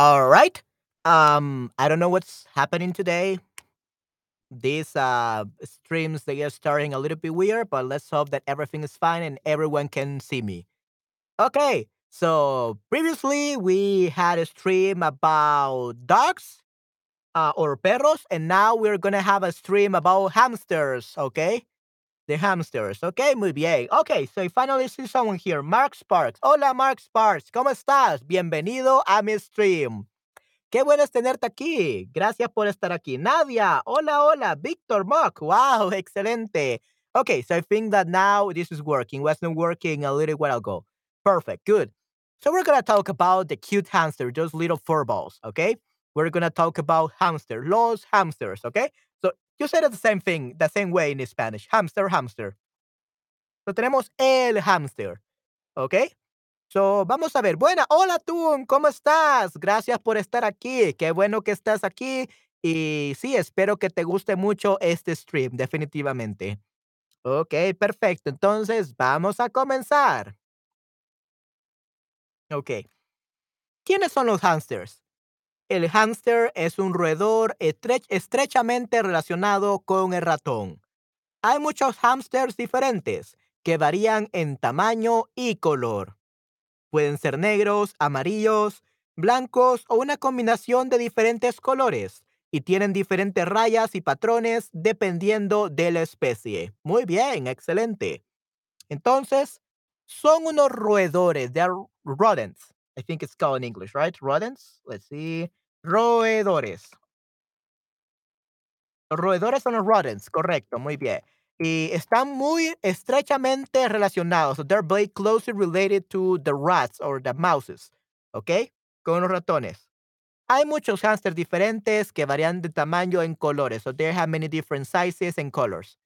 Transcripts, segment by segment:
All right. Um, I don't know what's happening today. These uh streams they are starting a little bit weird, but let's hope that everything is fine and everyone can see me. Okay. So previously we had a stream about dogs uh, or perros, and now we're gonna have a stream about hamsters. Okay. The hamsters. Okay, muy bien. Okay, so I finally see someone here. Mark Sparks. Hola, Mark Sparks. ¿Cómo estás? Bienvenido a mi stream. Qué bueno es tenerte aquí. Gracias por estar aquí. Nadia. Hola, hola. Victor Mock. Wow, excelente. Okay, so I think that now this is working. Wasn't working a little while ago. Perfect. Good. So we're gonna talk about the cute hamster, those little fur balls. Okay. We're gonna talk about hamster, los hamsters. Okay. You said the same thing, the same way in Spanish. Hamster, hamster. So tenemos el hamster. Okay. So, vamos a ver. Buena, hola tú, ¿cómo estás? Gracias por estar aquí. Qué bueno que estás aquí. Y sí, espero que te guste mucho este stream, definitivamente. Ok, perfecto. Entonces, vamos a comenzar. Ok. ¿Quiénes son los hamsters? El hámster es un roedor estrechamente relacionado con el ratón. Hay muchos hámsters diferentes que varían en tamaño y color. Pueden ser negros, amarillos, blancos o una combinación de diferentes colores y tienen diferentes rayas y patrones dependiendo de la especie. Muy bien, excelente. Entonces, son unos roedores. They are rodents. I think it's called in English, right? Rodents. Let's see. Roedores. roedores son los rodents, correcto, muy bien. y están muy estrechamente relacionados. So they're very closely related to the rats or the mouses. ¿Ok? Con los ratones. Hay muchos hamsters diferentes que varían de tamaño en colores. So they have many different sizes and colors.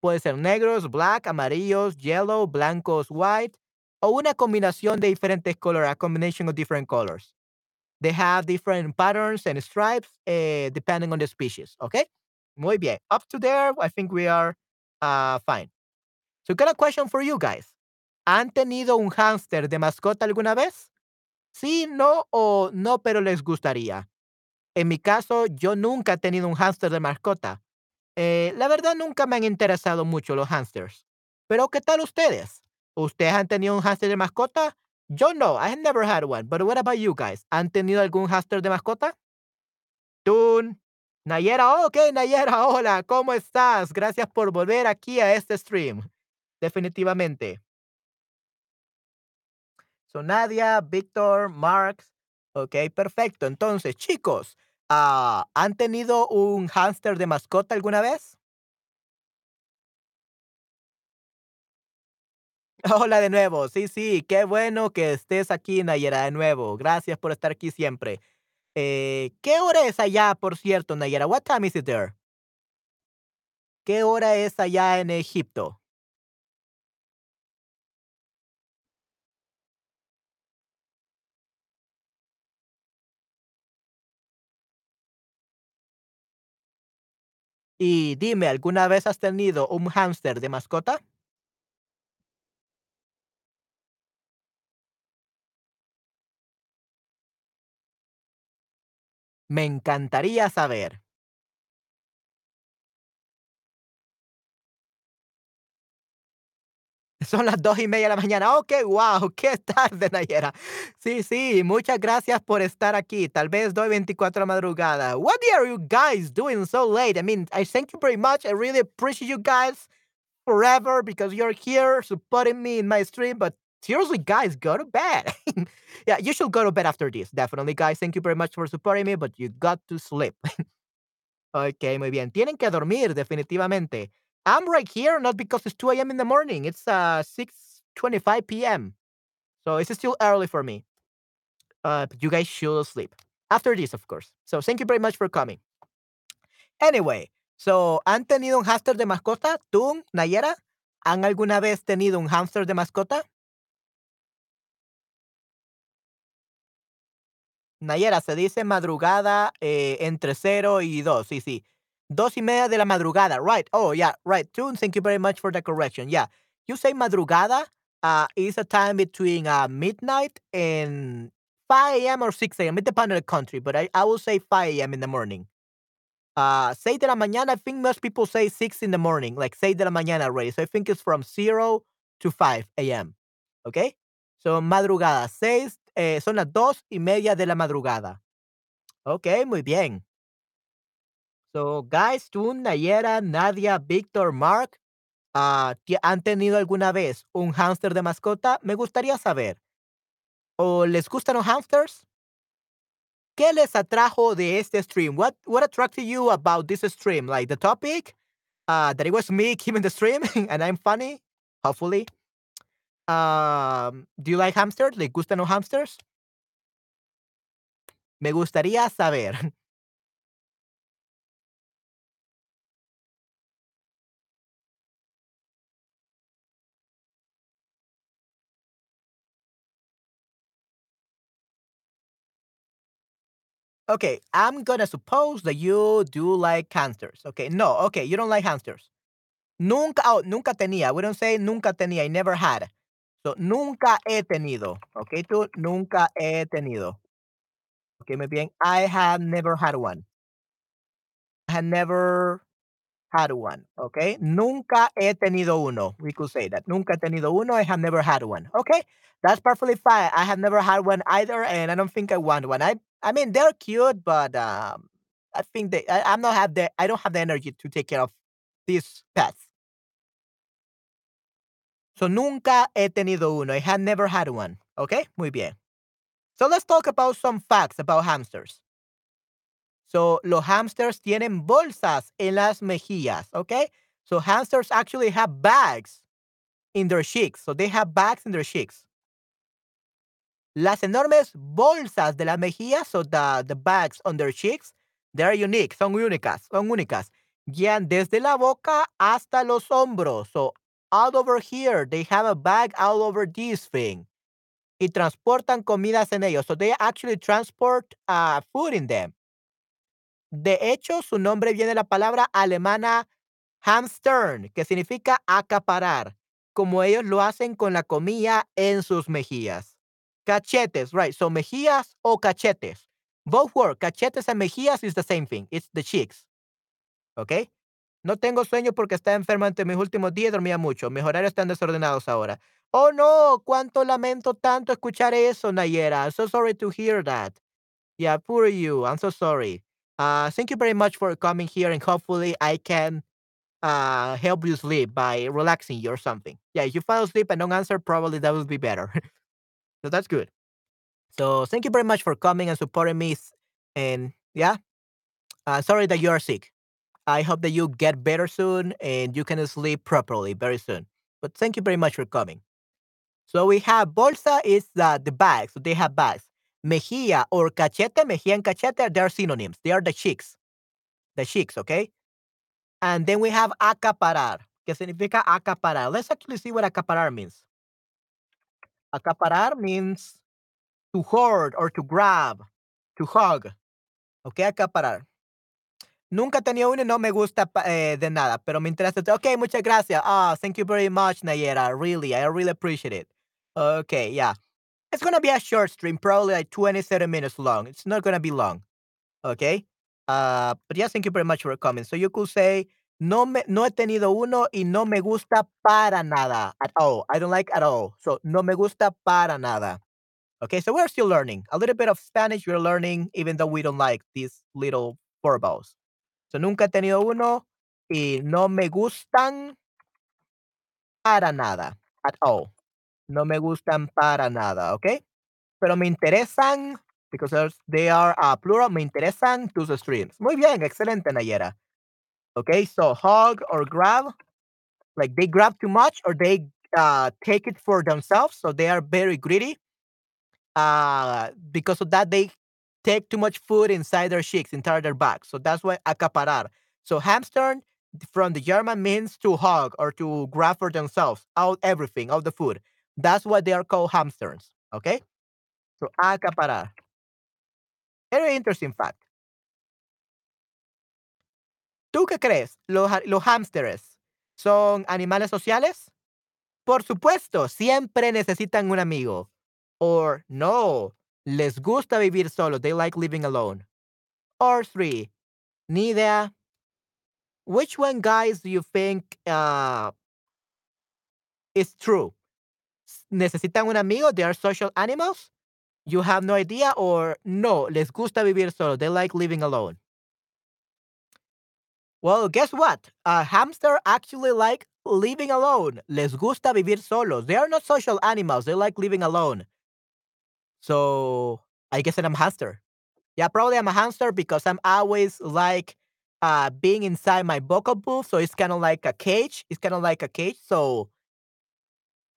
Puede ser negros, black, amarillos, yellow, blancos, white, o una combinación de diferentes colores, a combination of different colors. They have different patterns and stripes eh, depending on the species. Okay? Muy bien. Up to there, I think we are Uh, fine. So, got a question for you guys. ¿Han tenido un hámster de mascota alguna vez? Sí, no o no, pero les gustaría. En mi caso, yo nunca he tenido un hámster de mascota. Eh, la verdad, nunca me han interesado mucho los hámsters. Pero, ¿qué tal ustedes? ¿Ustedes han tenido un hámster de mascota? Yo no, I never had one. But what about you guys? ¿Han tenido algún hámster de mascota? Tun. Nayera, ok, Nayera, hola, ¿cómo estás? Gracias por volver aquí a este stream. Definitivamente. So, Nadia, Víctor, Marx. Ok, perfecto. Entonces, chicos, uh, ¿han tenido un hámster de mascota alguna vez? Hola de nuevo. Sí, sí, qué bueno que estés aquí, Nayera, de nuevo. Gracias por estar aquí siempre. Eh, ¿Qué hora es allá, por cierto, Nayara? What time is it there? ¿Qué hora es allá en Egipto? Y dime, ¿alguna vez has tenido un hámster de mascota? Me encantaría saber. Son las dos y media de la mañana. Ok, wow, qué tarde, Nayera. Sí, sí, muchas gracias por estar aquí. Tal vez doy 24 a madrugada. What are you guys doing so late? I mean, I thank you very much. I really appreciate you guys forever because you're here supporting me in my stream. But seriously, guys, go to bed. yeah, you should go to bed after this. Definitely, guys. Thank you very much for supporting me, but you got to sleep. ok, muy bien. Tienen que dormir, definitivamente. I'm right here, not because it's 2 a.m. in the morning. It's uh 6:25 p.m. So it's still early for me. Uh, but you guys should sleep after this, of course. So thank you very much for coming. Anyway, so ¿han tenido un hámster de mascota? ¿Tú, Nayera? ¿Han alguna vez tenido un hámster de mascota? Nayera, se dice madrugada eh, entre 0 y 2. Sí, sí. Dos y media de la madrugada. Right. Oh, yeah. Right. Tune, thank you very much for the correction. Yeah. You say madrugada uh, is a time between uh, midnight and 5 a.m. or 6 a.m. It depends on the country, but I, I will say 5 a.m. in the morning. Uh, 6 de la mañana, I think most people say 6 in the morning, like 6 de la mañana already. So I think it's from 0 to 5 a.m. Okay? So madrugada, 6, eh, son las 2 y media de la madrugada. Ok, muy bien. So, guys, tú, Nayera, Nadia, Víctor, Mark, ah, ¿ti- ¿han tenido alguna vez un hámster de mascota? Me gustaría saber. ¿O les gustan los hamsters? ¿Qué les atrajo de este stream? What what attracted you about this stream? Like the topic? Uh, that it was me keeping the stream and I'm funny, hopefully. Um, do you like hamsters? ¿Les gustan los hamsters? Me gustaría saber. Okay, I'm gonna suppose that you do like hamsters. Okay, no, okay, you don't like hamsters. Nunca, oh, nunca tenía. We don't say nunca tenía. I never had. So, nunca he tenido. Okay, tú, nunca he tenido. Okay, muy bien. I have never had one. I have never had one. Okay, nunca he tenido uno. We could say that. Nunca he tenido uno. I have never had one. Okay, that's perfectly fine. I have never had one either, and I don't think I want one. I, I mean, they're cute, but um, I think they. I, I'm not have the. I don't have the energy to take care of these pets. So nunca he tenido uno. I have never had one. Okay, muy bien. So let's talk about some facts about hamsters. So los hamsters tienen bolsas en las mejillas. Okay, so hamsters actually have bags in their cheeks. So they have bags in their cheeks. Las enormes bolsas de las mejillas, so the, the bags on their cheeks, they're unique, son únicas, son únicas. Guían desde la boca hasta los hombros. So all over here, they have a bag all over this thing. Y transportan comidas en ellos. So they actually transport uh, food in them. De hecho, su nombre viene de la palabra alemana hamstern, que significa acaparar, como ellos lo hacen con la comida en sus mejillas. Cachetes, right? So mejillas o cachetes. Both work. Cachetes and mejillas is the same thing. It's the cheeks. ¿Ok? No tengo sueño porque estaba enfermo ante mis últimos días y dormía mucho. Mis horarios están desordenados ahora. Oh no, cuánto lamento tanto escuchar eso, Nayera. I'm so sorry to hear that. Yeah, poor you. I'm so sorry. Uh, thank you very much for coming here and hopefully I can uh, help you sleep by relaxing you or something. Yeah, if you fall asleep and don't answer, probably that would be better. so that's good. So thank you very much for coming and supporting me. And yeah, uh, sorry that you are sick. I hope that you get better soon and you can sleep properly very soon. But thank you very much for coming. So we have bolsa is the, the bag. So they have bags. Mejilla or cachete, mejilla and cachete, they are synonyms. They are the cheeks. The cheeks, okay? And then we have acaparar, que significa acaparar. Let's actually see what acaparar means. Acaparar means to hoard or to grab, to hug. Okay, acaparar. Nunca he tenido uno y no me gusta eh, de nada, pero me interesa. Okay, muchas gracias. Ah, thank you very much, Nayera. Really, I really appreciate it. Okay, yeah. It's gonna be a short stream, probably like 27 minutes long. It's not gonna be long. Okay? Uh, but yeah, thank you very much for coming. So you could say, no, me, no he tenido uno y no me gusta para nada. At all. I don't like at all. So no me gusta para nada. Okay, so we're still learning. A little bit of Spanish we're learning, even though we don't like these little vowels. So nunca he tenido uno y no me gustan para nada. At all. No me gustan para nada, okay? Pero me interesan, because they are uh, plural, me interesan tus streams. Muy bien, excelente, Nayera. Okay, so hug or grab, like they grab too much or they uh, take it for themselves, so they are very greedy. Uh, because of that, they take too much food inside their cheeks, inside their back. So that's why acaparar. So hamster from the German means to hug or to grab for themselves all everything, all the food. That's why they are called hamsters. Okay, so acaparar. Very interesting fact. ¿Tú qué crees? ¿Los, los hámsters son animales sociales? Por supuesto, siempre necesitan un amigo. Or no, Les gusta vivir solos. They like living alone. Or three, neither. Which one, guys, do you think uh, is true? ¿Necesitan un amigo? They are social animals? You have no idea? Or no, les gusta vivir solos. They like living alone. Well, guess what? A hamster actually like living alone. Les gusta vivir solos. They are not social animals. They like living alone. So I guess I'm a hamster. Yeah, probably I'm a hamster because I'm always like uh being inside my vocal booth. So it's kind of like a cage. It's kind of like a cage. So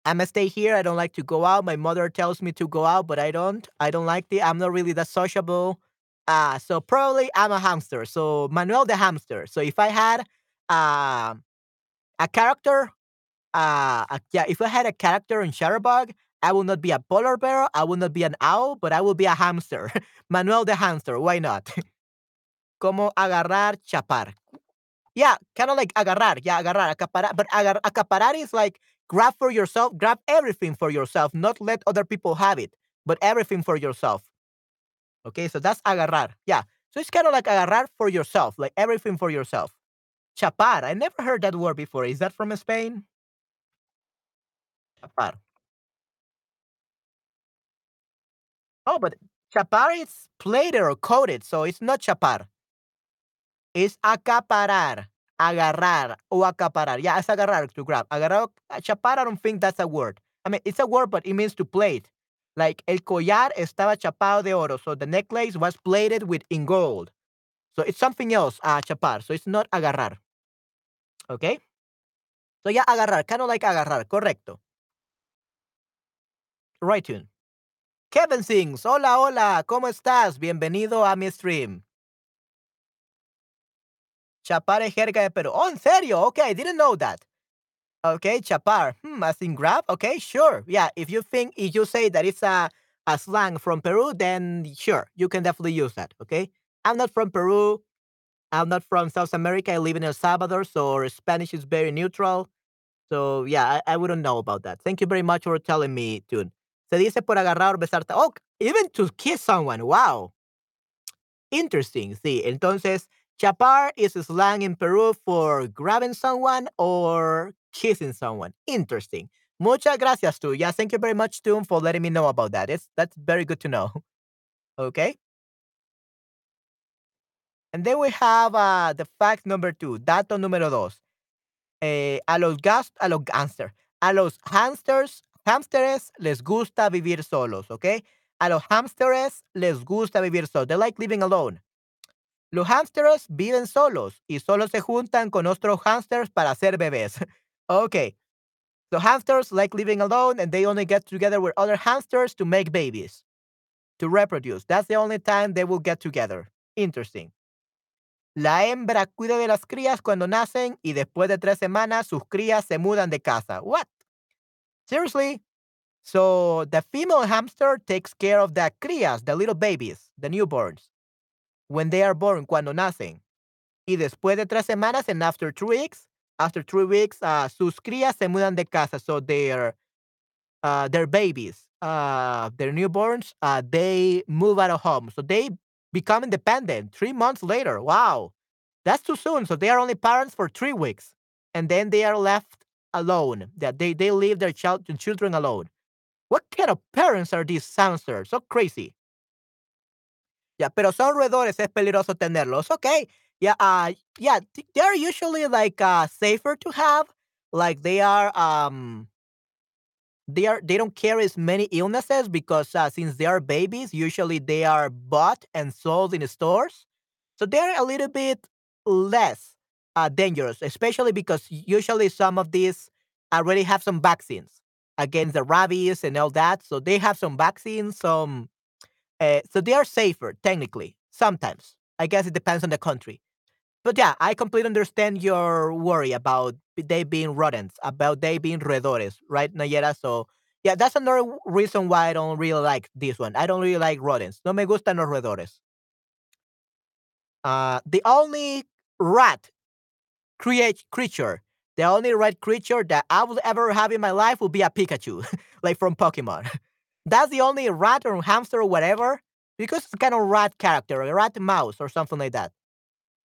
I'm gonna stay here. I don't like to go out. My mother tells me to go out, but I don't. I don't like it. I'm not really that sociable. Uh, so probably I'm a hamster. So Manuel the hamster. So if I had uh, a character, uh, yeah, if I had a character in Shutterbug, I will not be a polar bear. I will not be an owl, but I will be a hamster. Manuel the hamster. Why not? Como agarrar, chapar. Yeah, kind of like agarrar. Yeah, agarrar, acaparar. But agar, acaparar is like grab for yourself, grab everything for yourself, not let other people have it, but everything for yourself. Okay, so that's agarrar. Yeah. So it's kind of like agarrar for yourself, like everything for yourself. Chapar. I never heard that word before. Is that from Spain? Chapar. Oh, but chapar is plated or coated, so it's not chapar. It's acaparar, agarrar, o acaparar. Yeah, it's agarrar to grab. Agarrar, chapar, I don't think that's a word. I mean, it's a word, but it means to plate. Like el collar estaba chapado de oro, so the necklace was plated with in gold. So it's something else, uh, chapar. So it's not agarrar. Okay? So yeah, agarrar, kind of like agarrar, correcto. Right tune. Kevin sings, hola, hola, ¿cómo estás? Bienvenido a mi stream. Chapar es jerga de Perú. Oh, en serio? Okay, I didn't know that. Okay, chapar. Hmm, as in grab? Okay, sure. Yeah, if you think, if you say that it's a, a slang from Peru, then sure, you can definitely use that. Okay? I'm not from Peru. I'm not from South America. I live in El Salvador, so Spanish is very neutral. So yeah, I, I wouldn't know about that. Thank you very much for telling me, Tune. Se dice por agarrar o besarte. Oh, even to kiss someone. Wow. Interesting. Sí, entonces, chapar is slang in Peru for grabbing someone or kissing someone. Interesting. Muchas gracias, Tu. Yeah, thank you very much, Tu, for letting me know about that. It's, that's very good to know. okay. And then we have uh, the fact number two, dato número dos. Eh, a los gas, a los gangster, a los hamsters, hamsters les gusta vivir solos, ¿ok? A los hamsters les gusta vivir solos. They like living alone. Los hamsters viven solos y solo se juntan con otros hamsters para hacer bebés. okay. So hamsters like living alone and they only get together with other hamsters to make babies, to reproduce. That's the only time they will get together. Interesting. La hembra cuida de las crías cuando nacen y después de tres semanas sus crías se mudan de casa. What? Seriously? So the female hamster takes care of the crías, the little babies, the newborns, when they are born, cuando nacen. Y después de tres semanas, and after three weeks, after three weeks, uh, sus crías se mudan de casa. So their, uh, their babies, uh, their newborns, uh, they move out of home. So they become independent three months later. Wow. That's too soon. So they are only parents for three weeks. And then they are left alone. That they, they leave their child children alone. What kind of parents are these hamsters? So crazy. Yeah, pero son roedores, es peligroso tenerlos. Okay. Yeah, uh yeah, they're usually like uh safer to have. Like they are um they are they don't carry as many illnesses because uh, since they are babies, usually they are bought and sold in stores. So they're a little bit less uh, dangerous, especially because usually some of these already have some vaccines against the rabies and all that. So they have some vaccines, some uh, so they are safer technically. Sometimes I guess it depends on the country. But yeah, I completely understand your worry about they being rodents, about they being roedores, right, Nayera? So yeah, that's another reason why I don't really like this one. I don't really like rodents. No me gustan los roedores. Uh, the only rat create creature, the only rat creature that I will ever have in my life will be a Pikachu, like from Pokemon. That's the only rat or hamster or whatever, because it's kind of rat character, a rat mouse or something like that.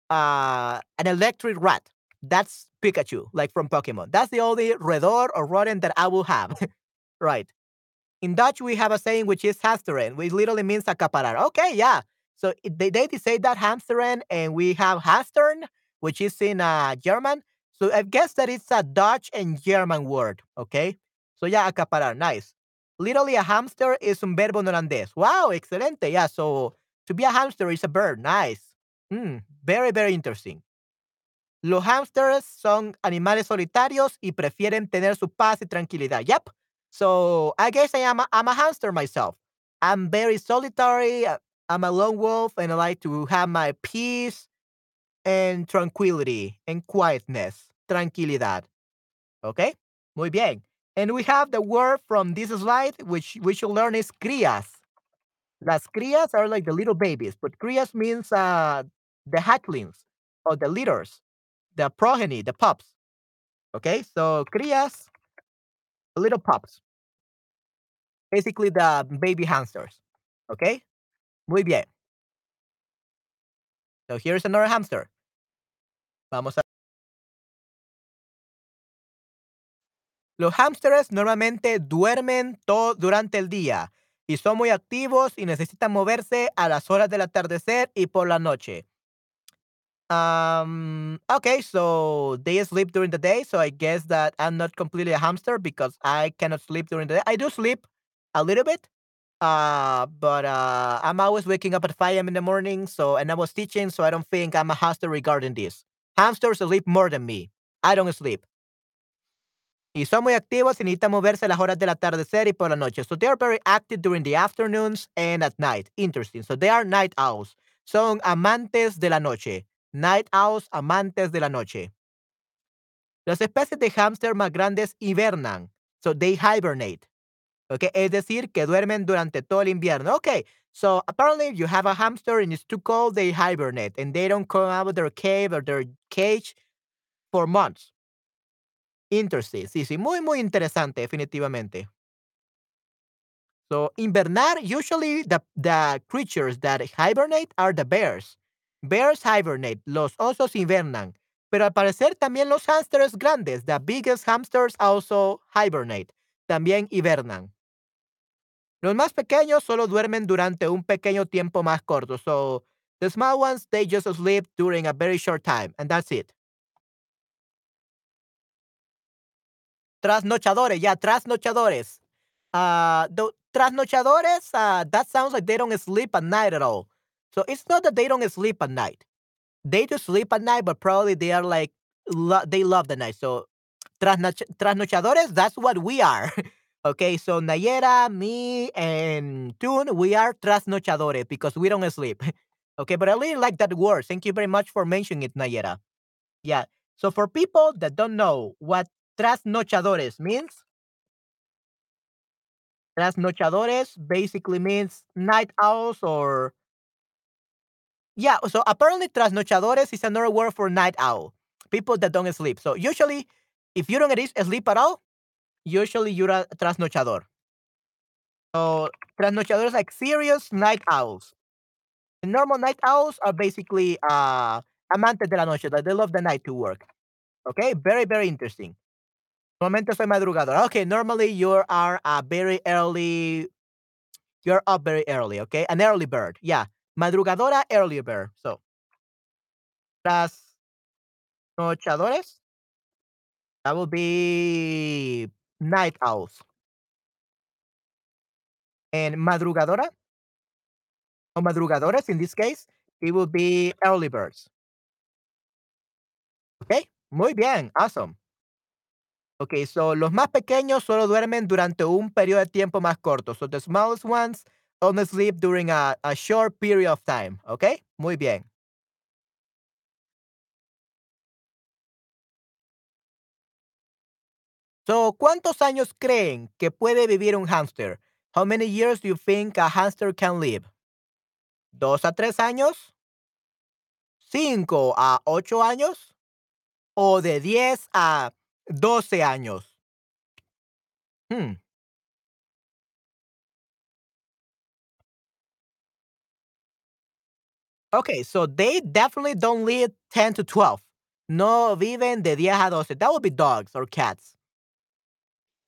Uh, an electric rat. That's Pikachu, like from Pokemon. That's the only roedor or rodent that I will have. right. In Dutch, we have a saying which is hamsteren, which literally means acaparar. Okay, yeah. So they, they say that hamsteren, and we have hastern, which is in uh, German. So I guess that it's a Dutch and German word. Okay. So yeah, acaparar. Nice. Literally, a hamster is un verbo en. Wow, excelente. Yeah. So to be a hamster is a bird. Nice. Hmm. very, very interesting. Los hamsters son animales solitarios y prefieren tener su paz y tranquilidad. Yep. So I guess I am a, I'm a hamster myself. I'm very solitary. uh, I'm a lone wolf and I like to have my peace and tranquility and quietness. Tranquilidad. Okay? Muy bien. And we have the word from this slide, which we should learn is crías. Las crías are like the little babies, but crías means uh, the hatchlings or the litters, the progeny, the pups. Okay, so crías, little pups, basically the baby hamsters. Okay, muy bien. So here's another hamster. Vamos a. Los hamsters normalmente duermen todo durante el día y son muy activos y necesitan moverse a las horas del atardecer y por la noche. Um, okay, so they sleep during the day, so I guess that I'm not completely a hamster because I cannot sleep during the day. I do sleep a little bit, uh, but uh, I'm always waking up at 5 a.m. in the morning, so and I was teaching, so I don't think I'm a hamster regarding this. Hamsters sleep more than me. I don't sleep. Y son muy activos y necesitan moverse las horas del atardecer y por la noche. So they are very active during the afternoons and at night. Interesting. So they are night owls. Son amantes de la noche. Night owls, amantes de la noche. Las especies de hámster más grandes hibernan. So they hibernate. Okay, es decir, que duermen durante todo el invierno. Okay, so apparently if you have a hamster and it's too cold, they hibernate and they don't come out of their cave or their cage for months. Interesting. Sí, sí, muy, muy interesante, definitivamente. So, invernar, usually the, the creatures that hibernate are the bears. Bears hibernate, los osos invernan. Pero al parecer también los hamsters grandes, the biggest hamsters also hibernate. También hibernan. Los más pequeños solo duermen durante un pequeño tiempo más corto. So, the small ones, they just sleep during a very short time, and that's it. Trasnochadores, yeah, trasnochadores. Uh, trasnochadores, uh, that sounds like they don't sleep at night at all. So it's not that they don't sleep at night. They do sleep at night, but probably they are like, they love the night. So trasnoch- trasnochadores, that's what we are. okay, so Nayera, me, and Tune, we are trasnochadores because we don't sleep. okay, but I really like that word. Thank you very much for mentioning it, Nayera. Yeah. So for people that don't know what trasnochadores means, trasnochadores basically means night owls or yeah, so apparently trasnochadores is another word for night owl. People that don't sleep. So usually if you don't sleep at all, usually you're a trasnochador. So trasnochadores like serious night owls. The normal night owls are basically uh amantes de la noche, that they love the night to work. Okay, very, very interesting. Normalmente soy madrugador. Okay, normally you are a very early You're up very early, okay? An early bird. Yeah. Madrugadora, early bird. So, trasnochadores, that will be night owls. And madrugadora, or madrugadores in this case, it will be early birds. Okay? Muy bien. Awesome. Okay, so los más pequeños solo duermen durante un periodo de tiempo más corto. So the smallest ones only sleep during a, a short period of time. Okay? Muy bien. So, ¿cuántos años creen que puede vivir un hámster? How many years do you think a hamster can live? ¿Dos a tres años? ¿Cinco a ocho años? ¿O de diez a doce años? Hmm. Okay, so they definitely don't live 10 to 12. No viven de 10 a 12. That would be dogs or cats.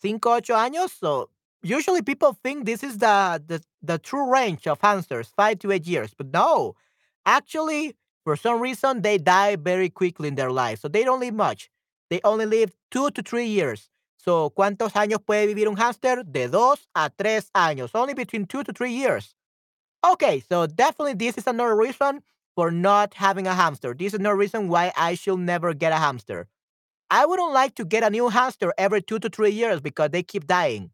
Cinco, ocho años. So usually people think this is the, the, the true range of hamsters, five to eight years. But no, actually, for some reason, they die very quickly in their life. So they don't live much. They only live two to three years. So, ¿cuántos años puede vivir un hámster? De dos a tres años. Only between two to three years. Okay, so definitely this is another reason for not having a hamster. This is another reason why I should never get a hamster. I wouldn't like to get a new hamster every two to three years because they keep dying.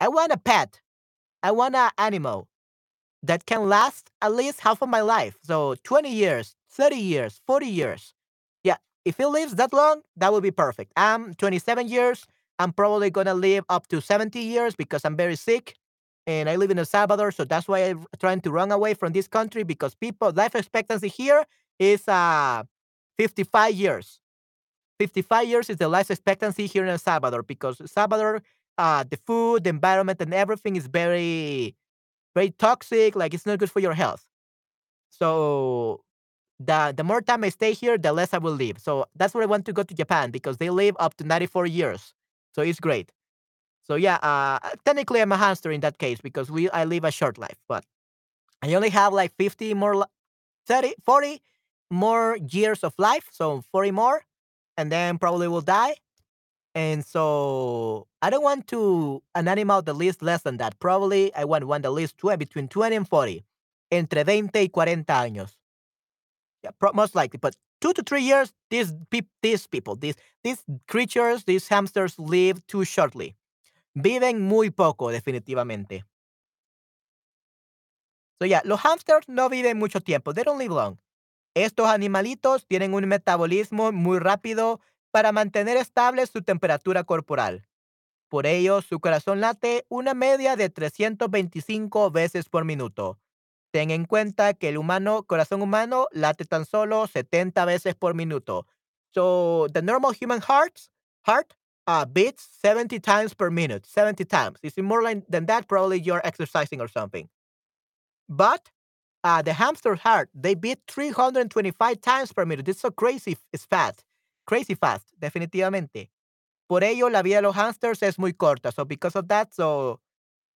I want a pet. I want an animal that can last at least half of my life. So 20 years, 30 years, 40 years. Yeah, if it lives that long, that would be perfect. I'm 27 years. I'm probably going to live up to 70 years because I'm very sick and I live in El Salvador. So that's why I'm trying to run away from this country because people, life expectancy here is uh, 55 years. 55 years is the life expectancy here in El Salvador because Salvador, uh, the food, the environment, and everything is very, very toxic. Like it's not good for your health. So the the more time I stay here, the less I will live. So that's why I want to go to Japan because they live up to 94 years. So it's great. So yeah, uh, technically I'm a hamster in that case because we I live a short life, but I only have like 50 more, li- 30, 40 more years of life. So 40 more, and then probably will die. And so I don't want to an animal that lives less than that. Probably I want one that lives 20, between 20 and 40. Entre 20 y 40 años. Yeah, most likely. But two to three years, these, peop these people, these, these creatures, these hamsters live too shortly. Viven muy poco, definitivamente. So yeah, los hamsters no viven mucho tiempo. They don't live long. Estos animalitos tienen un metabolismo muy rápido para mantener estable su temperatura corporal. Por ello, su corazón late una media de 325 veces por minuto. Ten en cuenta que el humano, corazón humano late tan solo 70 veces por minuto. So the normal human heart, heart uh, beats 70 times per minute. 70 times. It's more than that, probably you're exercising or something. But uh, the hamster heart, they beat 325 times per minute. It's so crazy. It's fast. Crazy fast, definitivamente. Por ello, la vida de los hamsters es muy corta. So because of that, so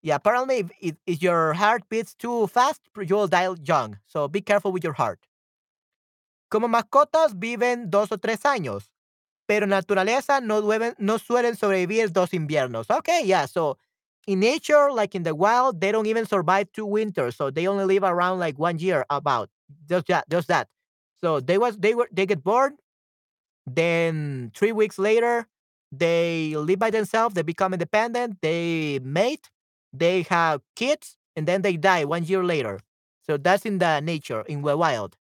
yeah, apparently if, if, if your heart beats too fast, you'll die young. So be careful with your heart. Como mascotas viven dos o tres años, pero naturaleza no, dueben- no suelen sobrevivir dos inviernos. Okay, yeah, so in nature, like in the wild, they don't even survive two winters. So they only live around like one year about just that, just that. So they was they were they get born. then three weeks later, they live by themselves, they become independent, they mate, they have kids, and then they die one year later. So that's in the nature, in the wild.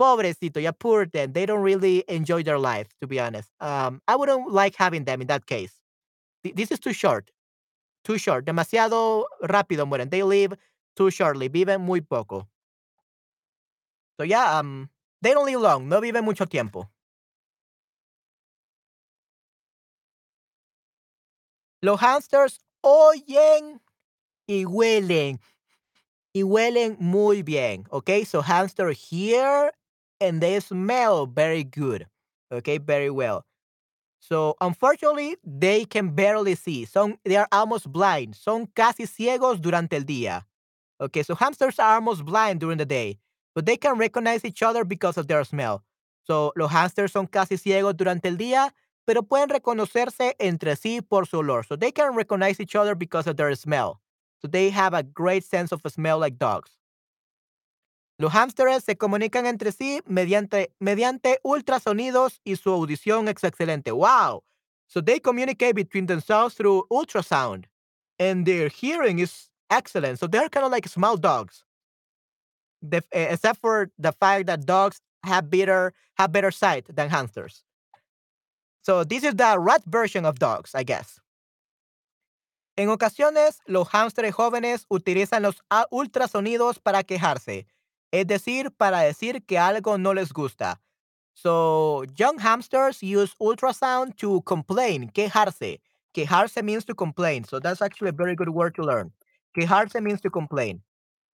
Pobrecito, yeah, poor them. They don't really enjoy their life, to be honest. Um, I wouldn't like having them in that case. Th- This is too short, too short. Demasiado rápido mueren. They live too shortly. Viven muy poco. So yeah, um, they don't live long. No viven mucho tiempo. Los hamsters oyen y huelen. Y huelen muy bien. Okay, so hamster hear and they smell very good. Okay, very well. So unfortunately, they can barely see. Son, they are almost blind. Son casi ciegos durante el día. Okay, so hamsters are almost blind during the day, but they can recognize each other because of their smell. So los hamsters son casi ciegos durante el día, pero pueden reconocerse entre sí por su olor. So they can recognize each other because of their smell. So they have a great sense of smell like dogs. Los hámsters se comunican entre sí mediante, mediante ultrasonidos y su audición es excelente. Wow. So they communicate between themselves through ultrasound and their hearing is excellent. So they're kind of like small dogs. Eh, except for the fact that dogs have better have better sight than hamsters. So this is the rat version of dogs, I guess. En ocasiones, los hámsters jóvenes utilizan los a- ultrasonidos para quejarse, es decir, para decir que algo no les gusta. So, young hamsters use ultrasound to complain, quejarse. Quejarse means to complain. So, that's actually a very good word to learn. Quejarse means to complain.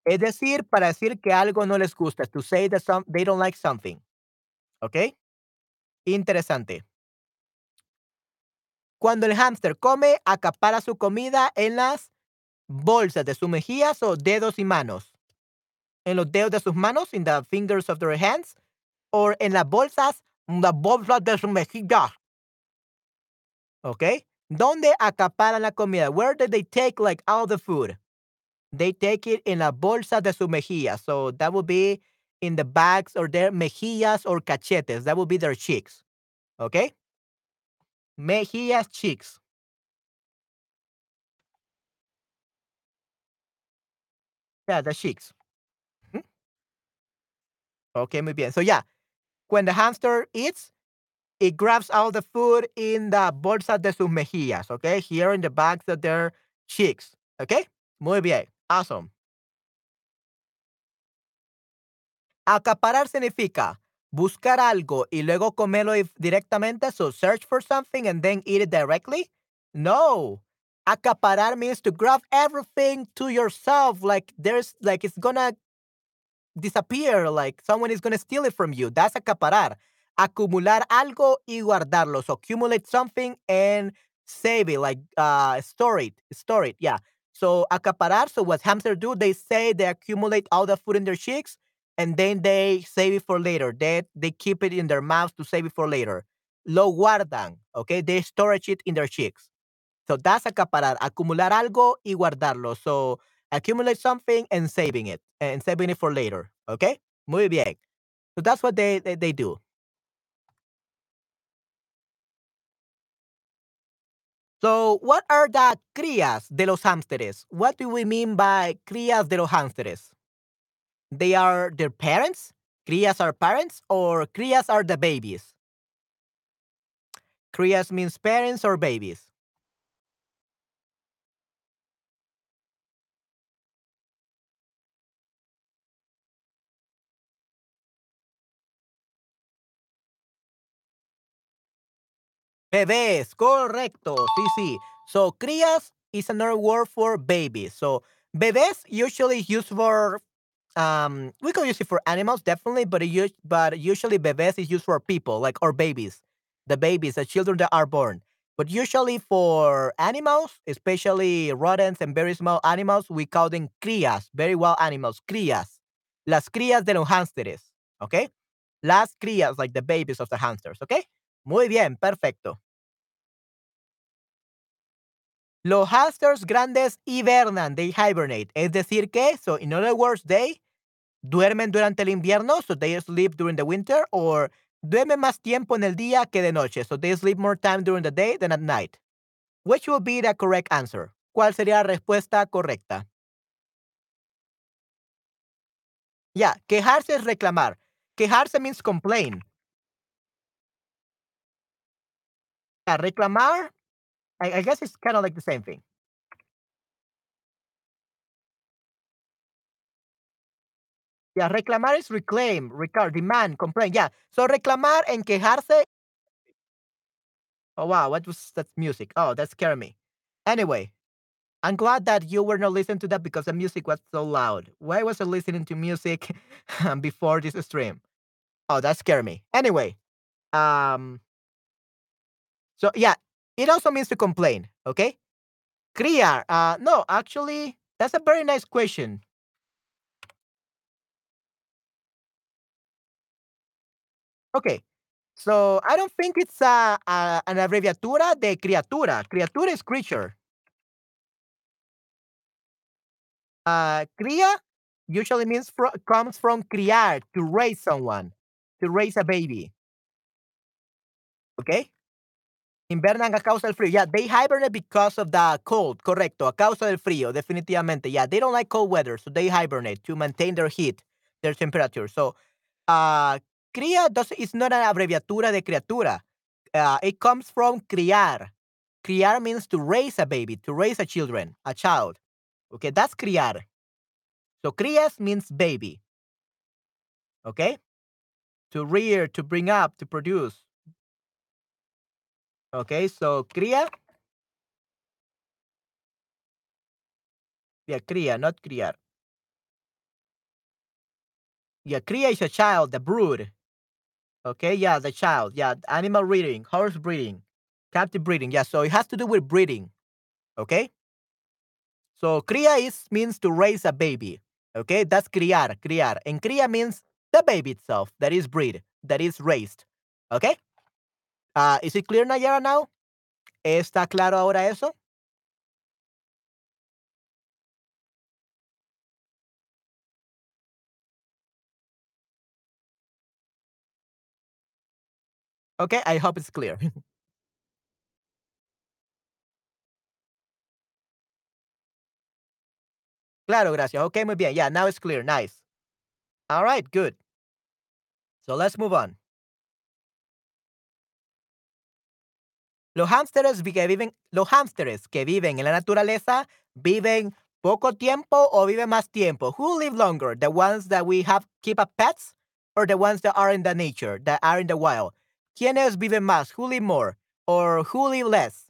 Es decir, para decir que algo no les gusta, to say that some they don't like something, ¿okey? Interesante. Cuando el hámster come, acapara su comida en las bolsas de sus mejillas o dedos y manos. En los dedos de sus manos, in the fingers of their hands, or en las bolsas, las bolsas de sus mejillas. ¿Ok? ¿Dónde acaparan la comida? Where did they take like all the food? They take it in la bolsa de sus mejillas. So that would be in the bags or their mejillas or cachetes. That would be their cheeks. ¿Ok? Mejillas, cheeks. Yeah, the cheeks. Okay, muy bien. So yeah, when the hamster eats, it grabs all the food in the bolsa de sus mejillas, okay? Here in the bags of their cheeks, okay? Muy bien. Awesome. Acaparar significa buscar algo y luego comerlo directamente, so search for something and then eat it directly? No. Acaparar means to grab everything to yourself like there's like it's gonna disappear, like someone is gonna steal it from you. That's acaparar. Acumular algo y guardarlo. So accumulate something and save it, like uh store it. Store it, yeah. So acaparar, so what hamsters do, they say they accumulate all the food in their cheeks and then they save it for later. They they keep it in their mouths to save it for later. Lo guardan, okay? They storage it in their cheeks. So that's acaparar, acumular algo y guardarlo. So accumulate something and saving it and saving it for later. Okay? Muy bien. So that's what they, they, they do. So what are the crías de los hámsteres? What do we mean by crías de los hámsteres? They are their parents? Crías are parents or crías are the babies? Crías means parents or babies. Bebés, correcto. Sí, sí. So, crías is another word for babies. So, bebés usually is used for um we can use it for animals definitely, but it, but usually bebés is used for people like or babies. The babies, the children that are born. But usually for animals, especially rodents and very small animals, we call them crías, very wild animals, crías. Las crías de los hámsteres, okay? Las crías, like the babies of the hamsters, okay? Muy bien, perfecto. Los hamsters grandes hibernan, they hibernate. Es decir que, so in other words, they duermen durante el invierno, so they sleep during the winter, or duermen más tiempo en el día que de noche, so they sleep more time during the day than at night. Which will be the correct answer? ¿Cuál sería la respuesta correcta? Ya, quejarse es reclamar. Quejarse means complain. Ya, reclamar, I, I guess it's kind of like the same thing. Yeah, reclamar is reclaim, recall, demand, complain. Yeah. So reclamar and quejarse. Oh wow, what was that music? Oh, that scared me. Anyway, I'm glad that you were not listening to that because the music was so loud. Why was I listening to music before this stream? Oh, that scared me. Anyway, um, so yeah, it also means to complain. Okay, criar. Uh, no, actually, that's a very nice question. Okay, so I don't think it's a, a an abreviatura de criatura. Criatura is creature. Uh, cría usually means fro- comes from criar, to raise someone, to raise a baby. Okay? Invernan a causa del frío. Yeah, they hibernate because of the cold. Correcto, a causa del frío, definitivamente. Yeah, they don't like cold weather, so they hibernate to maintain their heat, their temperature. So, uh, cría does, is not an abreviatura de criatura. Uh, it comes from criar. Criar means to raise a baby, to raise a children, a child. Okay, that's criar. So, crías means baby. Okay? To rear, to bring up, to produce. Okay, so cría. Yeah, cría, not criar. Yeah, cría is a child, the brood. Okay, yeah, the child. Yeah, animal breeding, horse breeding, captive breeding. Yeah, so it has to do with breeding. Okay. So cría is means to raise a baby. Okay, that's criar, criar. And cría means the baby itself that is breed, that is raised. Okay. Uh, is it clear, Nayara, now? ¿Está claro ahora eso? Okay, I hope it's clear. claro, gracias. Okay, muy bien. Yeah, now it's clear. Nice. All right, good. So let's move on. Los hámsteres que viven, los hámsteres que viven en la naturaleza viven poco tiempo o viven más tiempo. Who live longer? The ones that we have keep as pets or the ones that are in the nature, that are in the wild? ¿Quiénes viven más? Who live more? Or who live less?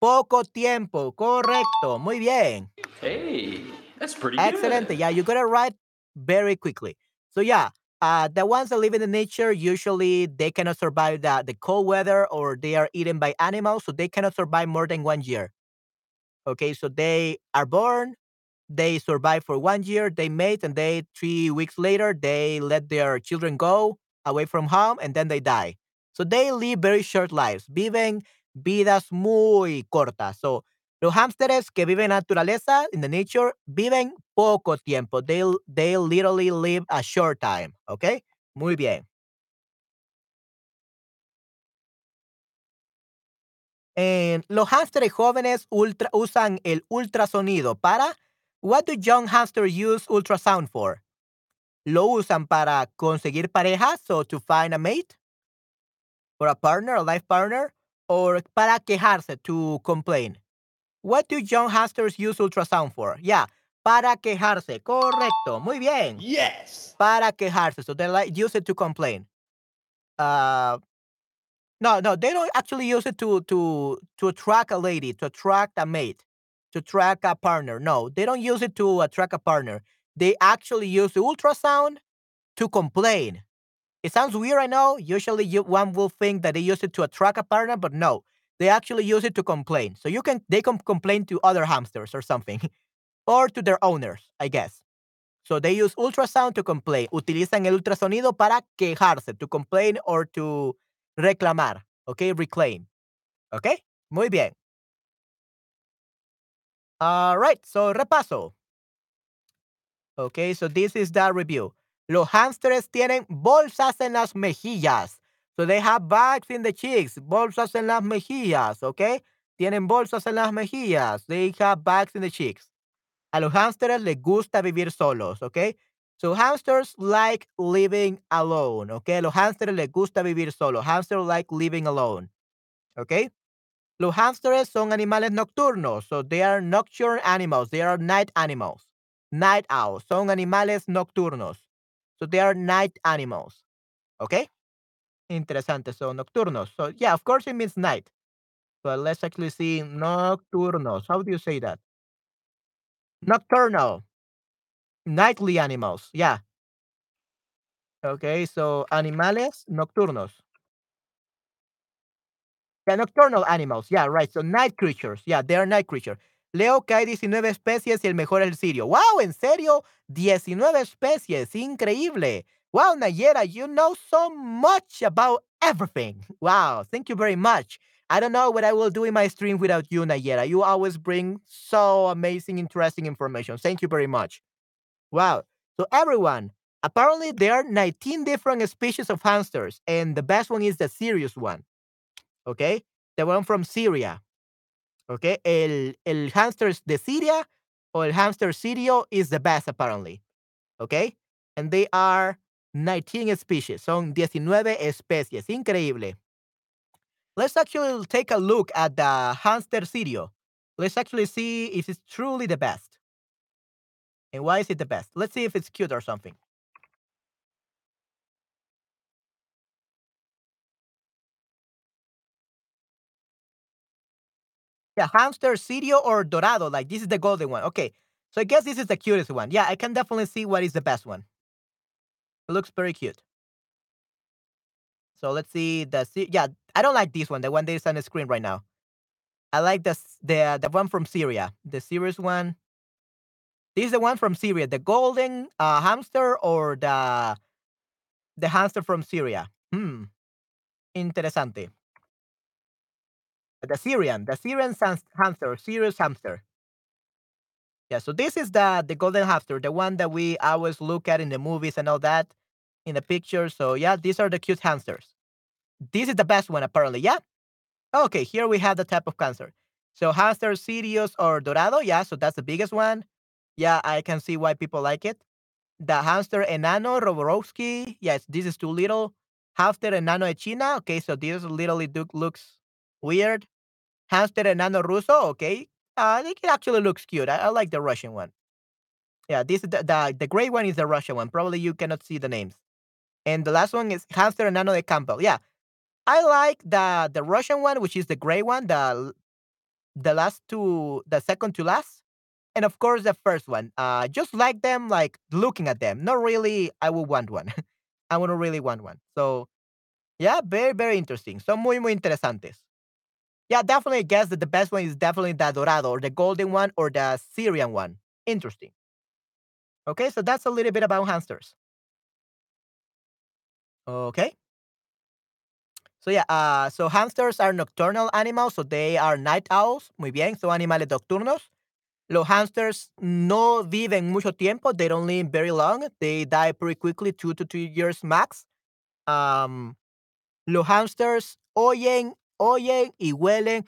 Poco tiempo, correcto. Muy bien. Hey, that's pretty Excelente. good. Yeah, you got it right very quickly. So yeah, uh, the ones that live in the nature usually they cannot survive the, the cold weather or they are eaten by animals, so they cannot survive more than one year. Okay, so they are born, they survive for one year, they mate, and they three weeks later they let their children go away from home and then they die. So they live very short lives. Viven vidas muy cortas. So los hámsteres que viven en naturaleza, in the nature, viven poco tiempo. They, they literally live a short time. Okay? Muy bien. En los hámsteres jóvenes ultra, usan el ultrasonido para. What do young hamsters use ultrasound for? ¿Lo usan para conseguir parejas o to find a mate? For a partner, a life partner? Or para quejarse, to complain? What do young hamsters use ultrasound for? Yeah, para quejarse. Correcto. Muy bien. Yes. Para quejarse. So they like use it to complain. Uh, no, no, they don't actually use it to to to attract a lady, to attract a mate, to attract a partner. No, they don't use it to attract a partner. They actually use the ultrasound to complain. It sounds weird, I know. Usually, you, one will think that they use it to attract a partner, but no, they actually use it to complain. So you can they can complain to other hamsters or something, or to their owners, I guess. So they use ultrasound to complain. Utilizan el ultrasonido para quejarse, to complain or to reclamar, okay, reclaim, okay. Muy bien. All right, so repaso. Okay, so this is the review. Los hamsters tienen bolsas en las mejillas. So they have bags in the cheeks, bolsas en las mejillas, okay? Tienen bolsas en las mejillas. They have bags in the cheeks. A los hamsters les gusta vivir solos, okay? So hamsters like living alone, okay? Los hamsters les gusta vivir solos. Hamsters like living alone, okay? Los hamsters son animales nocturnos, so they are nocturnal animals. They are night animals. Night owls son animales nocturnos. So they are night animals. Okay? Interesante. So nocturnos. So yeah, of course it means night. But let's actually see nocturnos. How do you say that? Nocturnal. Nightly animals. Yeah. Okay, so animales nocturnos. Yeah, nocturnal animals. Yeah, right. So night creatures. Yeah, they are night creatures. Leo que hay 19 especies y el mejor es el sirio. ¡Wow! ¿En serio? 19 especies. Increíble. Wow, Nayera, you know so much about everything. Wow, thank you very much. I don't know what I will do in my stream without you, Nayera. You always bring so amazing, interesting information. Thank you very much. Wow. So, everyone, apparently there are 19 different species of hamsters, and the best one is the serious one. Okay? The one from Syria. Okay? El, el hamster de Syria or el hamster sirio is the best, apparently. Okay? And they are 19 species. Son 19 especies. Increíble. Let's actually take a look at the hamster sirio. Let's actually see if it's truly the best. And why is it the best? Let's see if it's cute or something. Yeah, hamster, sirio, or dorado. Like this is the golden one. Okay. So I guess this is the cutest one. Yeah, I can definitely see what is the best one. It looks very cute. So let's see the yeah. I don't like this one. The one that is on the screen right now. I like the the the one from Syria. The serious one. This is the one from Syria. The golden uh, hamster or the the hamster from Syria. Hmm. Interesante. The Syrian, the Syrian hamster, serious hamster. Yeah. So this is the the golden hamster, the one that we always look at in the movies and all that, in the pictures. So yeah, these are the cute hamsters. This is the best one apparently. Yeah. Okay, here we have the type of cancer. So hamster Sirius or Dorado, yeah, so that's the biggest one. Yeah, I can see why people like it. The hamster Enano Roborowski, yes, this is too little. Hamster Enano Echina. Okay, so this literally do- looks weird. Hamster Enano Ruso, okay, uh, it actually looks cute. I, I like the Russian one. Yeah, this is the, the the gray one is the Russian one. Probably you cannot see the names. And the last one is Hamster Enano de Campbell. Yeah, I like the the Russian one, which is the gray one, the the last two, the second to last, and of course the first one. Uh, just like them, like looking at them. Not really. I would want one. I wouldn't really want one. So yeah, very very interesting. So muy muy interesantes. Yeah, definitely guess that the best one is definitely the Dorado or the golden one or the Syrian one. Interesting. Okay, so that's a little bit about hamsters. Okay. So yeah, uh, so hamsters are nocturnal animals, so they are night owls. Muy bien, son animales nocturnos. Los hamsters no viven mucho tiempo. They don't live very long. They die pretty quickly, two to three years max. Um, los hamsters oyen, oyen y huelen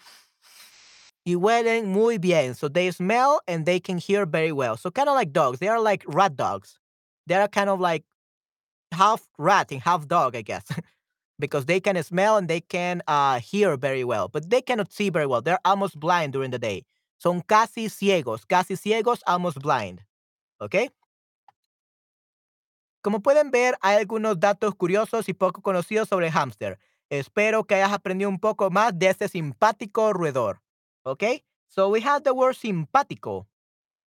y muy bien. So they smell and they can hear very well. So kind of like dogs. They are like rat dogs. They are kind of like half rat and half dog, I guess. because they can smell and they can uh, hear very well, but they cannot see very well. They're almost blind during the day. Son casi ciegos, casi ciegos, almost blind. ¿Ok? Como pueden ver, hay algunos datos curiosos y poco conocidos sobre el hámster. Espero que hayas aprendido un poco más de este simpático roedor. Okay? So we have the word simpático.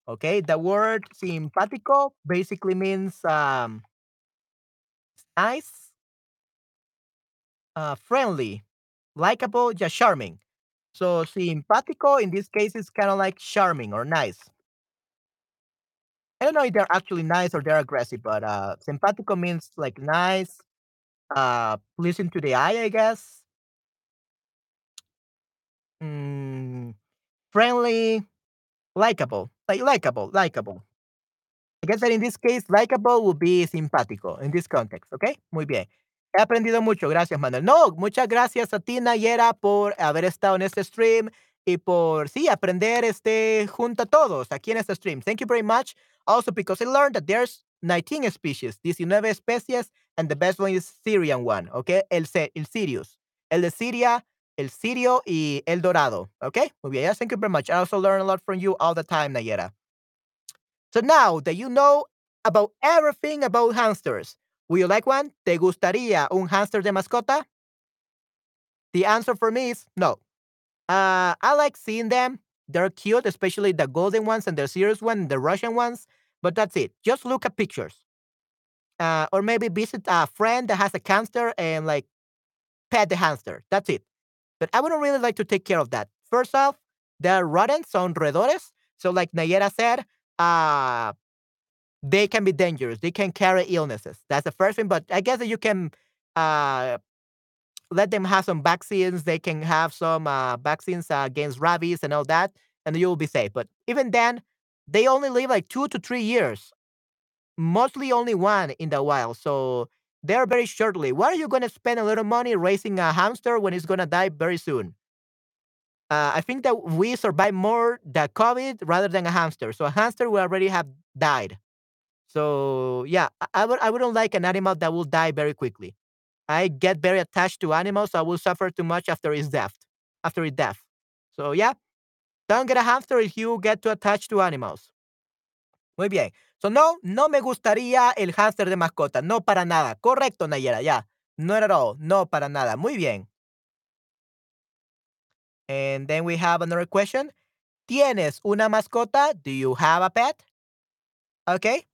Okay, the word simpático basically means um, nice, uh, friendly, likable, just charming. So simpático in this case is kind of like charming or nice. I don't know if they're actually nice or they're aggressive, but uh, simpático means like nice, uh, pleasing to the eye, I guess. Mm, friendly, likable, like likable, likable. I guess that in this case, likable would be simpático in this context, ¿ok? Muy bien. He aprendido mucho, gracias Manuel. No, muchas gracias a ti Nayera por haber estado en este stream y por, sí, aprender este junto a todos aquí en este stream. Thank you very much. Also because I learned that there's 19 species, 19 especies, and the best one is Syrian one, okay? El, el Sirius. El de Siria, el Sirio y el Dorado, okay? Muy bien, thank you very much. I also learn a lot from you all the time, Nayera. So now that you know about everything about hamsters, would you like one? ¿Te gustaría un hamster de mascota? The answer for me is no. Uh, I like seeing them. They're cute, especially the golden ones and the serious one, the Russian ones. But that's it. Just look at pictures. Uh, or maybe visit a friend that has a hamster and like pet the hamster. That's it. But I wouldn't really like to take care of that. First off, they're rodents, son roedores. So, like Nayera said, uh, they can be dangerous. They can carry illnesses. That's the first thing. But I guess that you can uh, let them have some vaccines. They can have some uh, vaccines uh, against rabies and all that, and you will be safe. But even then, they only live like two to three years, mostly only one in the wild. So they're very shortly. Why are you going to spend a little money raising a hamster when it's going to die very soon? Uh, I think that we survive more the COVID rather than a hamster. So a hamster will already have died. So yeah, I, I would I wouldn't like an animal that will die very quickly. I get very attached to animals. So I will suffer too much after its death. After its death. So yeah, don't get a hamster if you get too attached to animals. Muy bien. So no, no me gustaría el hámster de mascota. No para nada. Correcto, Nayera. Ya. Not at all. No para nada. Muy bien. And then we have another question. ¿Tienes una mascota? Do you have a pet? Okay.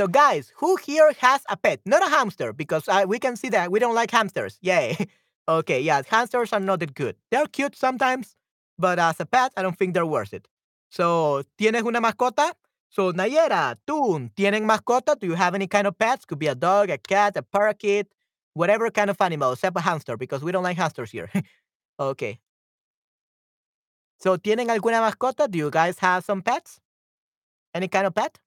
So, guys, who here has a pet? Not a hamster, because we can see that we don't like hamsters. Yay. okay, yeah, hamsters are not that good. They're cute sometimes, but as a pet, I don't think they're worth it. So, ¿tienes una mascota? So, Nayera, tú, ¿tienen mascota? Do you have any kind of pets? Could be a dog, a cat, a parakeet, whatever kind of animal, except a hamster, because we don't like hamsters here. okay. So, ¿tienen alguna mascota? Do you guys have some pets? Any kind of pet?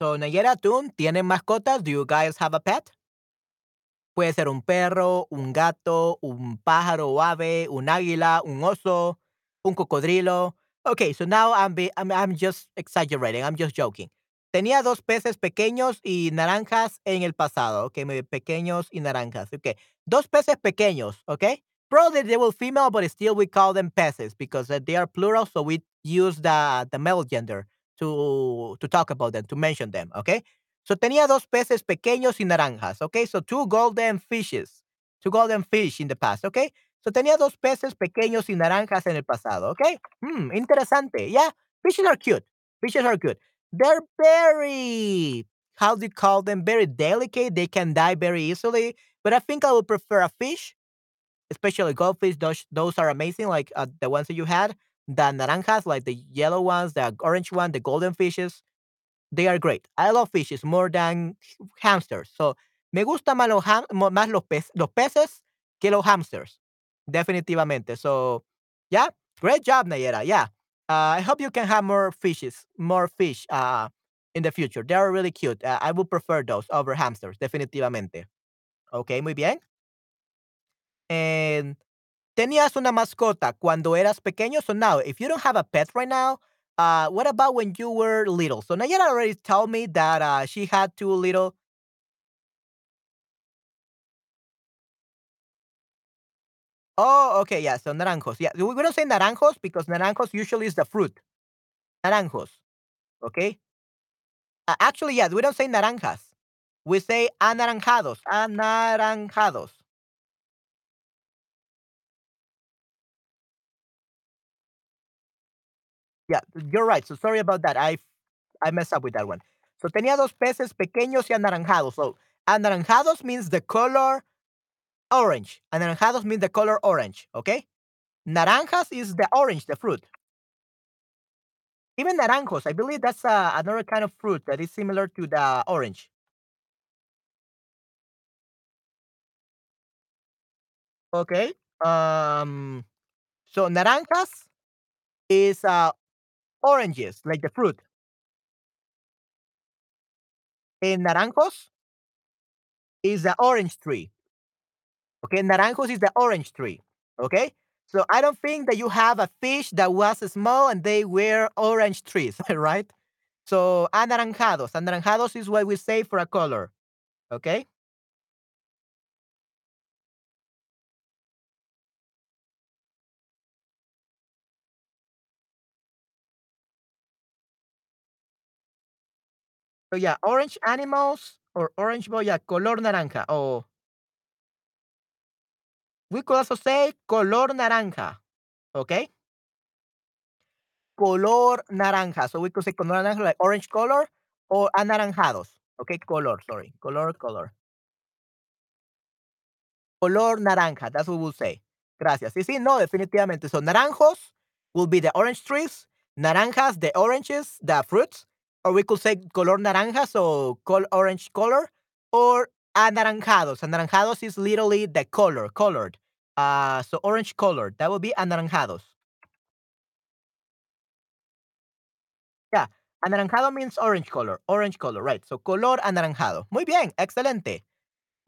So, Nayera, tú, ¿tienen mascotas? Do you guys have a pet? Puede ser un perro, un gato, un pájaro o ave, un águila, un oso, un cocodrilo. Okay, so now I'm, be, I'm, I'm just exaggerating. I'm just joking. Tenía dos peces pequeños y naranjas en el pasado. Okay, muy pequeños y naranjas. Okay, dos peces pequeños. Okay, probably they will female, but still we call them peces because uh, they are plural. So we use the the male gender to to talk about them, to mention them. Okay, so tenía dos peces pequeños y naranjas, okay? So two golden fishes, two golden fish in the past, okay? So tenía dos peces pequeños y naranjas en el pasado, okay? Hmm, interesante. Yeah, fishes are cute. Fishes are good. They're very, how do you call them? Very delicate. They can die very easily. But I think I would prefer a fish, especially goldfish. Those, those are amazing, like uh, the ones that you had. The naranjas, like the yellow ones, the orange one, the golden fishes. They are great. I love fishes more than hamsters. So, me gusta más los, ham- más los, pez- los peces que los hamsters. Definitivamente. So, yeah, great job, Nayera. Yeah. Uh, I hope you can have more fishes, more fish uh, in the future. They are really cute. Uh, I would prefer those over hamsters, definitivamente. Okay, muy bien. And Tenías una mascota cuando eras pequeño. So now, if you don't have a pet right now, uh, what about when you were little? So Nayara already told me that uh, she had two little. Oh, okay, yeah. So naranjos. Yeah, we don't say naranjos because naranjos usually is the fruit. Naranjos. Okay. Actually, yeah, we don't say naranjas. We say anaranjados. Anaranjados. Yeah, you're right. So sorry about that. I I messed up with that one. So tenía dos peces pequeños y anaranjados. So anaranjados means the color orange. Anaranjados means the color orange. Okay. Naranjas is the orange, the fruit. Even naranjos, I believe that's uh, another kind of fruit that is similar to the orange. Okay. Um. So naranjas is uh oranges, like the fruit. And naranjos is the orange tree. Okay, naranjos is the orange tree. Okay, so I don't think that you have a fish that was small and they were orange trees, right? So anaranjados, anaranjados is what we say for a color. Okay, so yeah, orange animals or orange boy, color naranja. Or we could also say color naranja. Okay, color naranja. So we could say color naranja, like orange color or anaranjados. Okay, color, sorry, color, color. Color naranja, that's what we'll say. Gracias. Sí, sí, no, definitivamente. So, naranjos will be the orange trees, naranjas, the oranges, the fruits, or we could say color naranja, so col orange color, or anaranjados. Anaranjados is literally the color, colored. Uh, so orange color, that would be anaranjados. Yeah, anaranjado means orange color, orange color, right? So color anaranjado. Muy bien, excelente.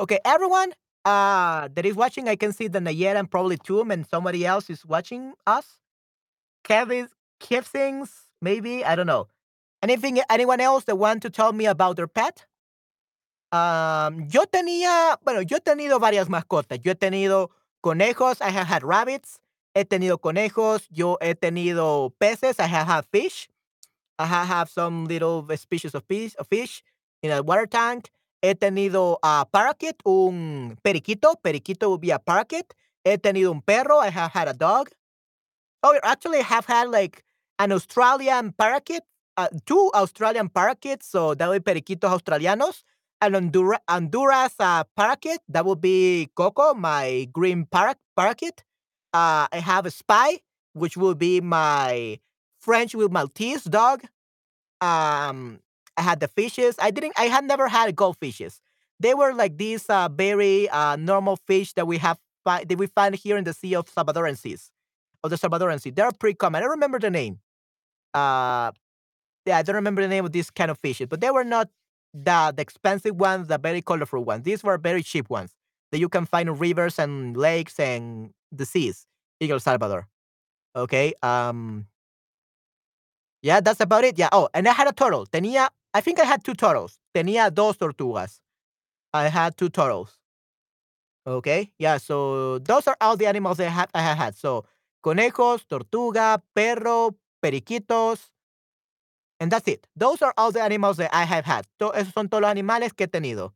Okay, everyone uh, that is watching, I can see the Nayera and probably Tum and somebody else is watching us. Kevin Kipsings, maybe, I don't know. Anything, anyone else that want to tell me about their pet? Um, yo tenía, bueno, yo he tenido varias mascotas. Yo he tenido conejos, I have had rabbits. He tenido conejos, yo he tenido peces, I have had fish. I have, have some little species of fish, of fish in a water tank. He tenido a parakeet, un periquito. Periquito would be a parakeet. He tenido un perro. I have had a dog. Oh, actually, I have had like an Australian parakeet, uh, two Australian parakeets. So that would be periquitos australianos. An Hondura- Honduras uh, parakeet. That would be Coco, my green para- parakeet. Uh, I have a spy, which will be my French with Maltese dog. Um, I had the fishes. I didn't. I had never had goldfishes. They were like these uh, very uh, normal fish that we have that we find here in the Sea of Salvadoran Seas, of the Salvadoran Sea. They're pretty common. I remember the name. Uh, yeah, I don't remember the name of these kind of fishes, but they were not the the expensive ones, the very colorful ones. These were very cheap ones that you can find in rivers and lakes and the seas in El Salvador. Okay. Um, yeah, that's about it. Yeah. Oh, and I had a turtle. Tenía, I think I had two turtles. Tenía dos tortugas. I had two turtles. Okay. Yeah. So those are all the animals I had. I had. So conejos, tortuga, perro, periquitos, and that's it. Those are all the animals that I have had. Esos son todos los animales que he tenido.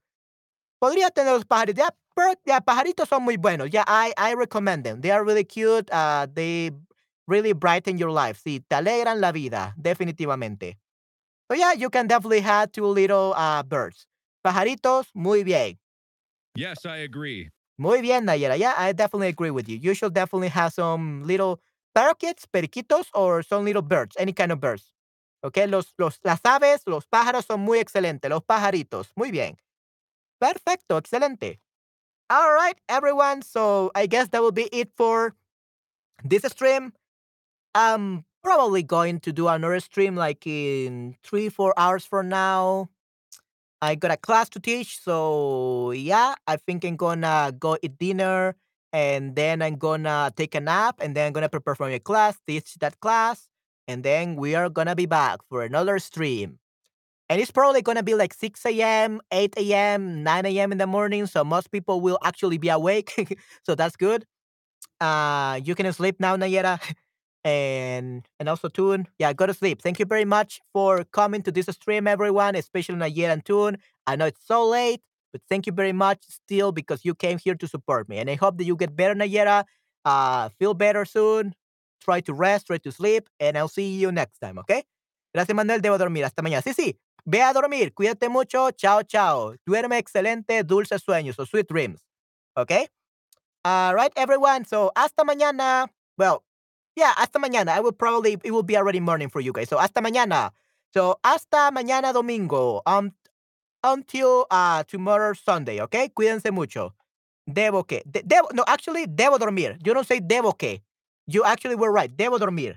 Podría tener los pajaritos. Yeah, per- yeah, pajaritos son muy buenos. Yeah, I, I recommend them. They are really cute. Uh, they really brighten your life. Sí, te alegran la vida, definitivamente. So yeah, you can definitely have two little uh, birds. Pajaritos, muy bien. Yes, I agree. Muy bien, Nayera. Yeah, I definitely agree with you. You should definitely have some little parakeets, periquitos, or some little birds, any kind of birds. Okay, los, los, las aves, los pájaros son muy excelentes. Los pajaritos, muy bien. Perfecto, excelente. All right, everyone. So I guess that will be it for this stream. I'm probably going to do another stream like in three, four hours from now. I got a class to teach, so yeah, I think I'm gonna go eat dinner and then I'm gonna take a nap and then I'm gonna prepare for my class, teach that class, and then we are gonna be back for another stream. And it's probably gonna be like 6 a.m., 8 a.m., 9 a.m. in the morning, so most people will actually be awake. so that's good. Uh, you can sleep now, Nayera. and and also Tune. Yeah, go to sleep. Thank you very much for coming to this stream, everyone, especially Nayera and Tune. I know it's so late, but thank you very much still because you came here to support me. And I hope that you get better, Nayera. Uh, feel better soon. Try to rest, try to sleep, and I'll see you next time, okay? Gracias, Manuel. Debo dormir. Hasta mañana. Sí, sí. Ve a dormir. Cuídate mucho. Chao, chao. Duerme excelente, dulces sueños o sweet dreams. Okay? All right, everyone. So, hasta mañana. Well, yeah, hasta mañana. I will probably, it will be already morning for you guys. So, hasta mañana. So, hasta mañana domingo. Um, until uh, tomorrow Sunday, okay? Cuídense mucho. Debo que. de- debo, no, actually, debo dormir. You don't say debo que. You actually were right. Debo dormir.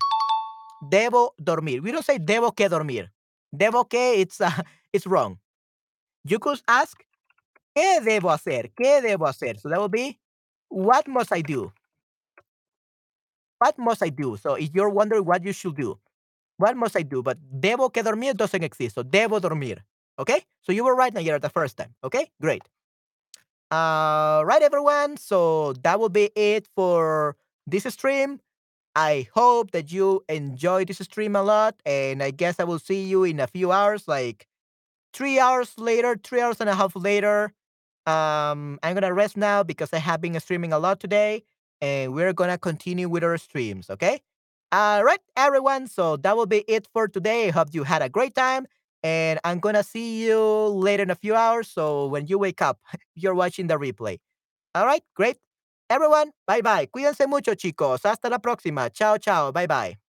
Debo dormir. We don't say debo que dormir. Debo que, it's, uh, it's wrong. You could ask, ¿qué debo hacer? ¿Qué debo hacer? So that will be, what must I do? What must I do? So if you're wondering what you should do, what must I do? But debo que dormir doesn't exist. So debo dormir. Okay? So you were right, Nayara, the first time. Okay? Great. Uh, right, everyone. So that will be it for this stream. I hope that you enjoy this stream a lot. And I guess I will see you in a few hours, like three hours later, three hours and a half later. Um, I'm gonna rest now because I have been streaming a lot today, and we're gonna continue with our streams. Okay. All right, everyone. So that will be it for today. I hope you had a great time, and I'm gonna see you later in a few hours. So when you wake up, you're watching the replay. All right, great. Everyone, bye bye. Cuídense mucho, chicos. Hasta la próxima. Chao, chao. Bye bye.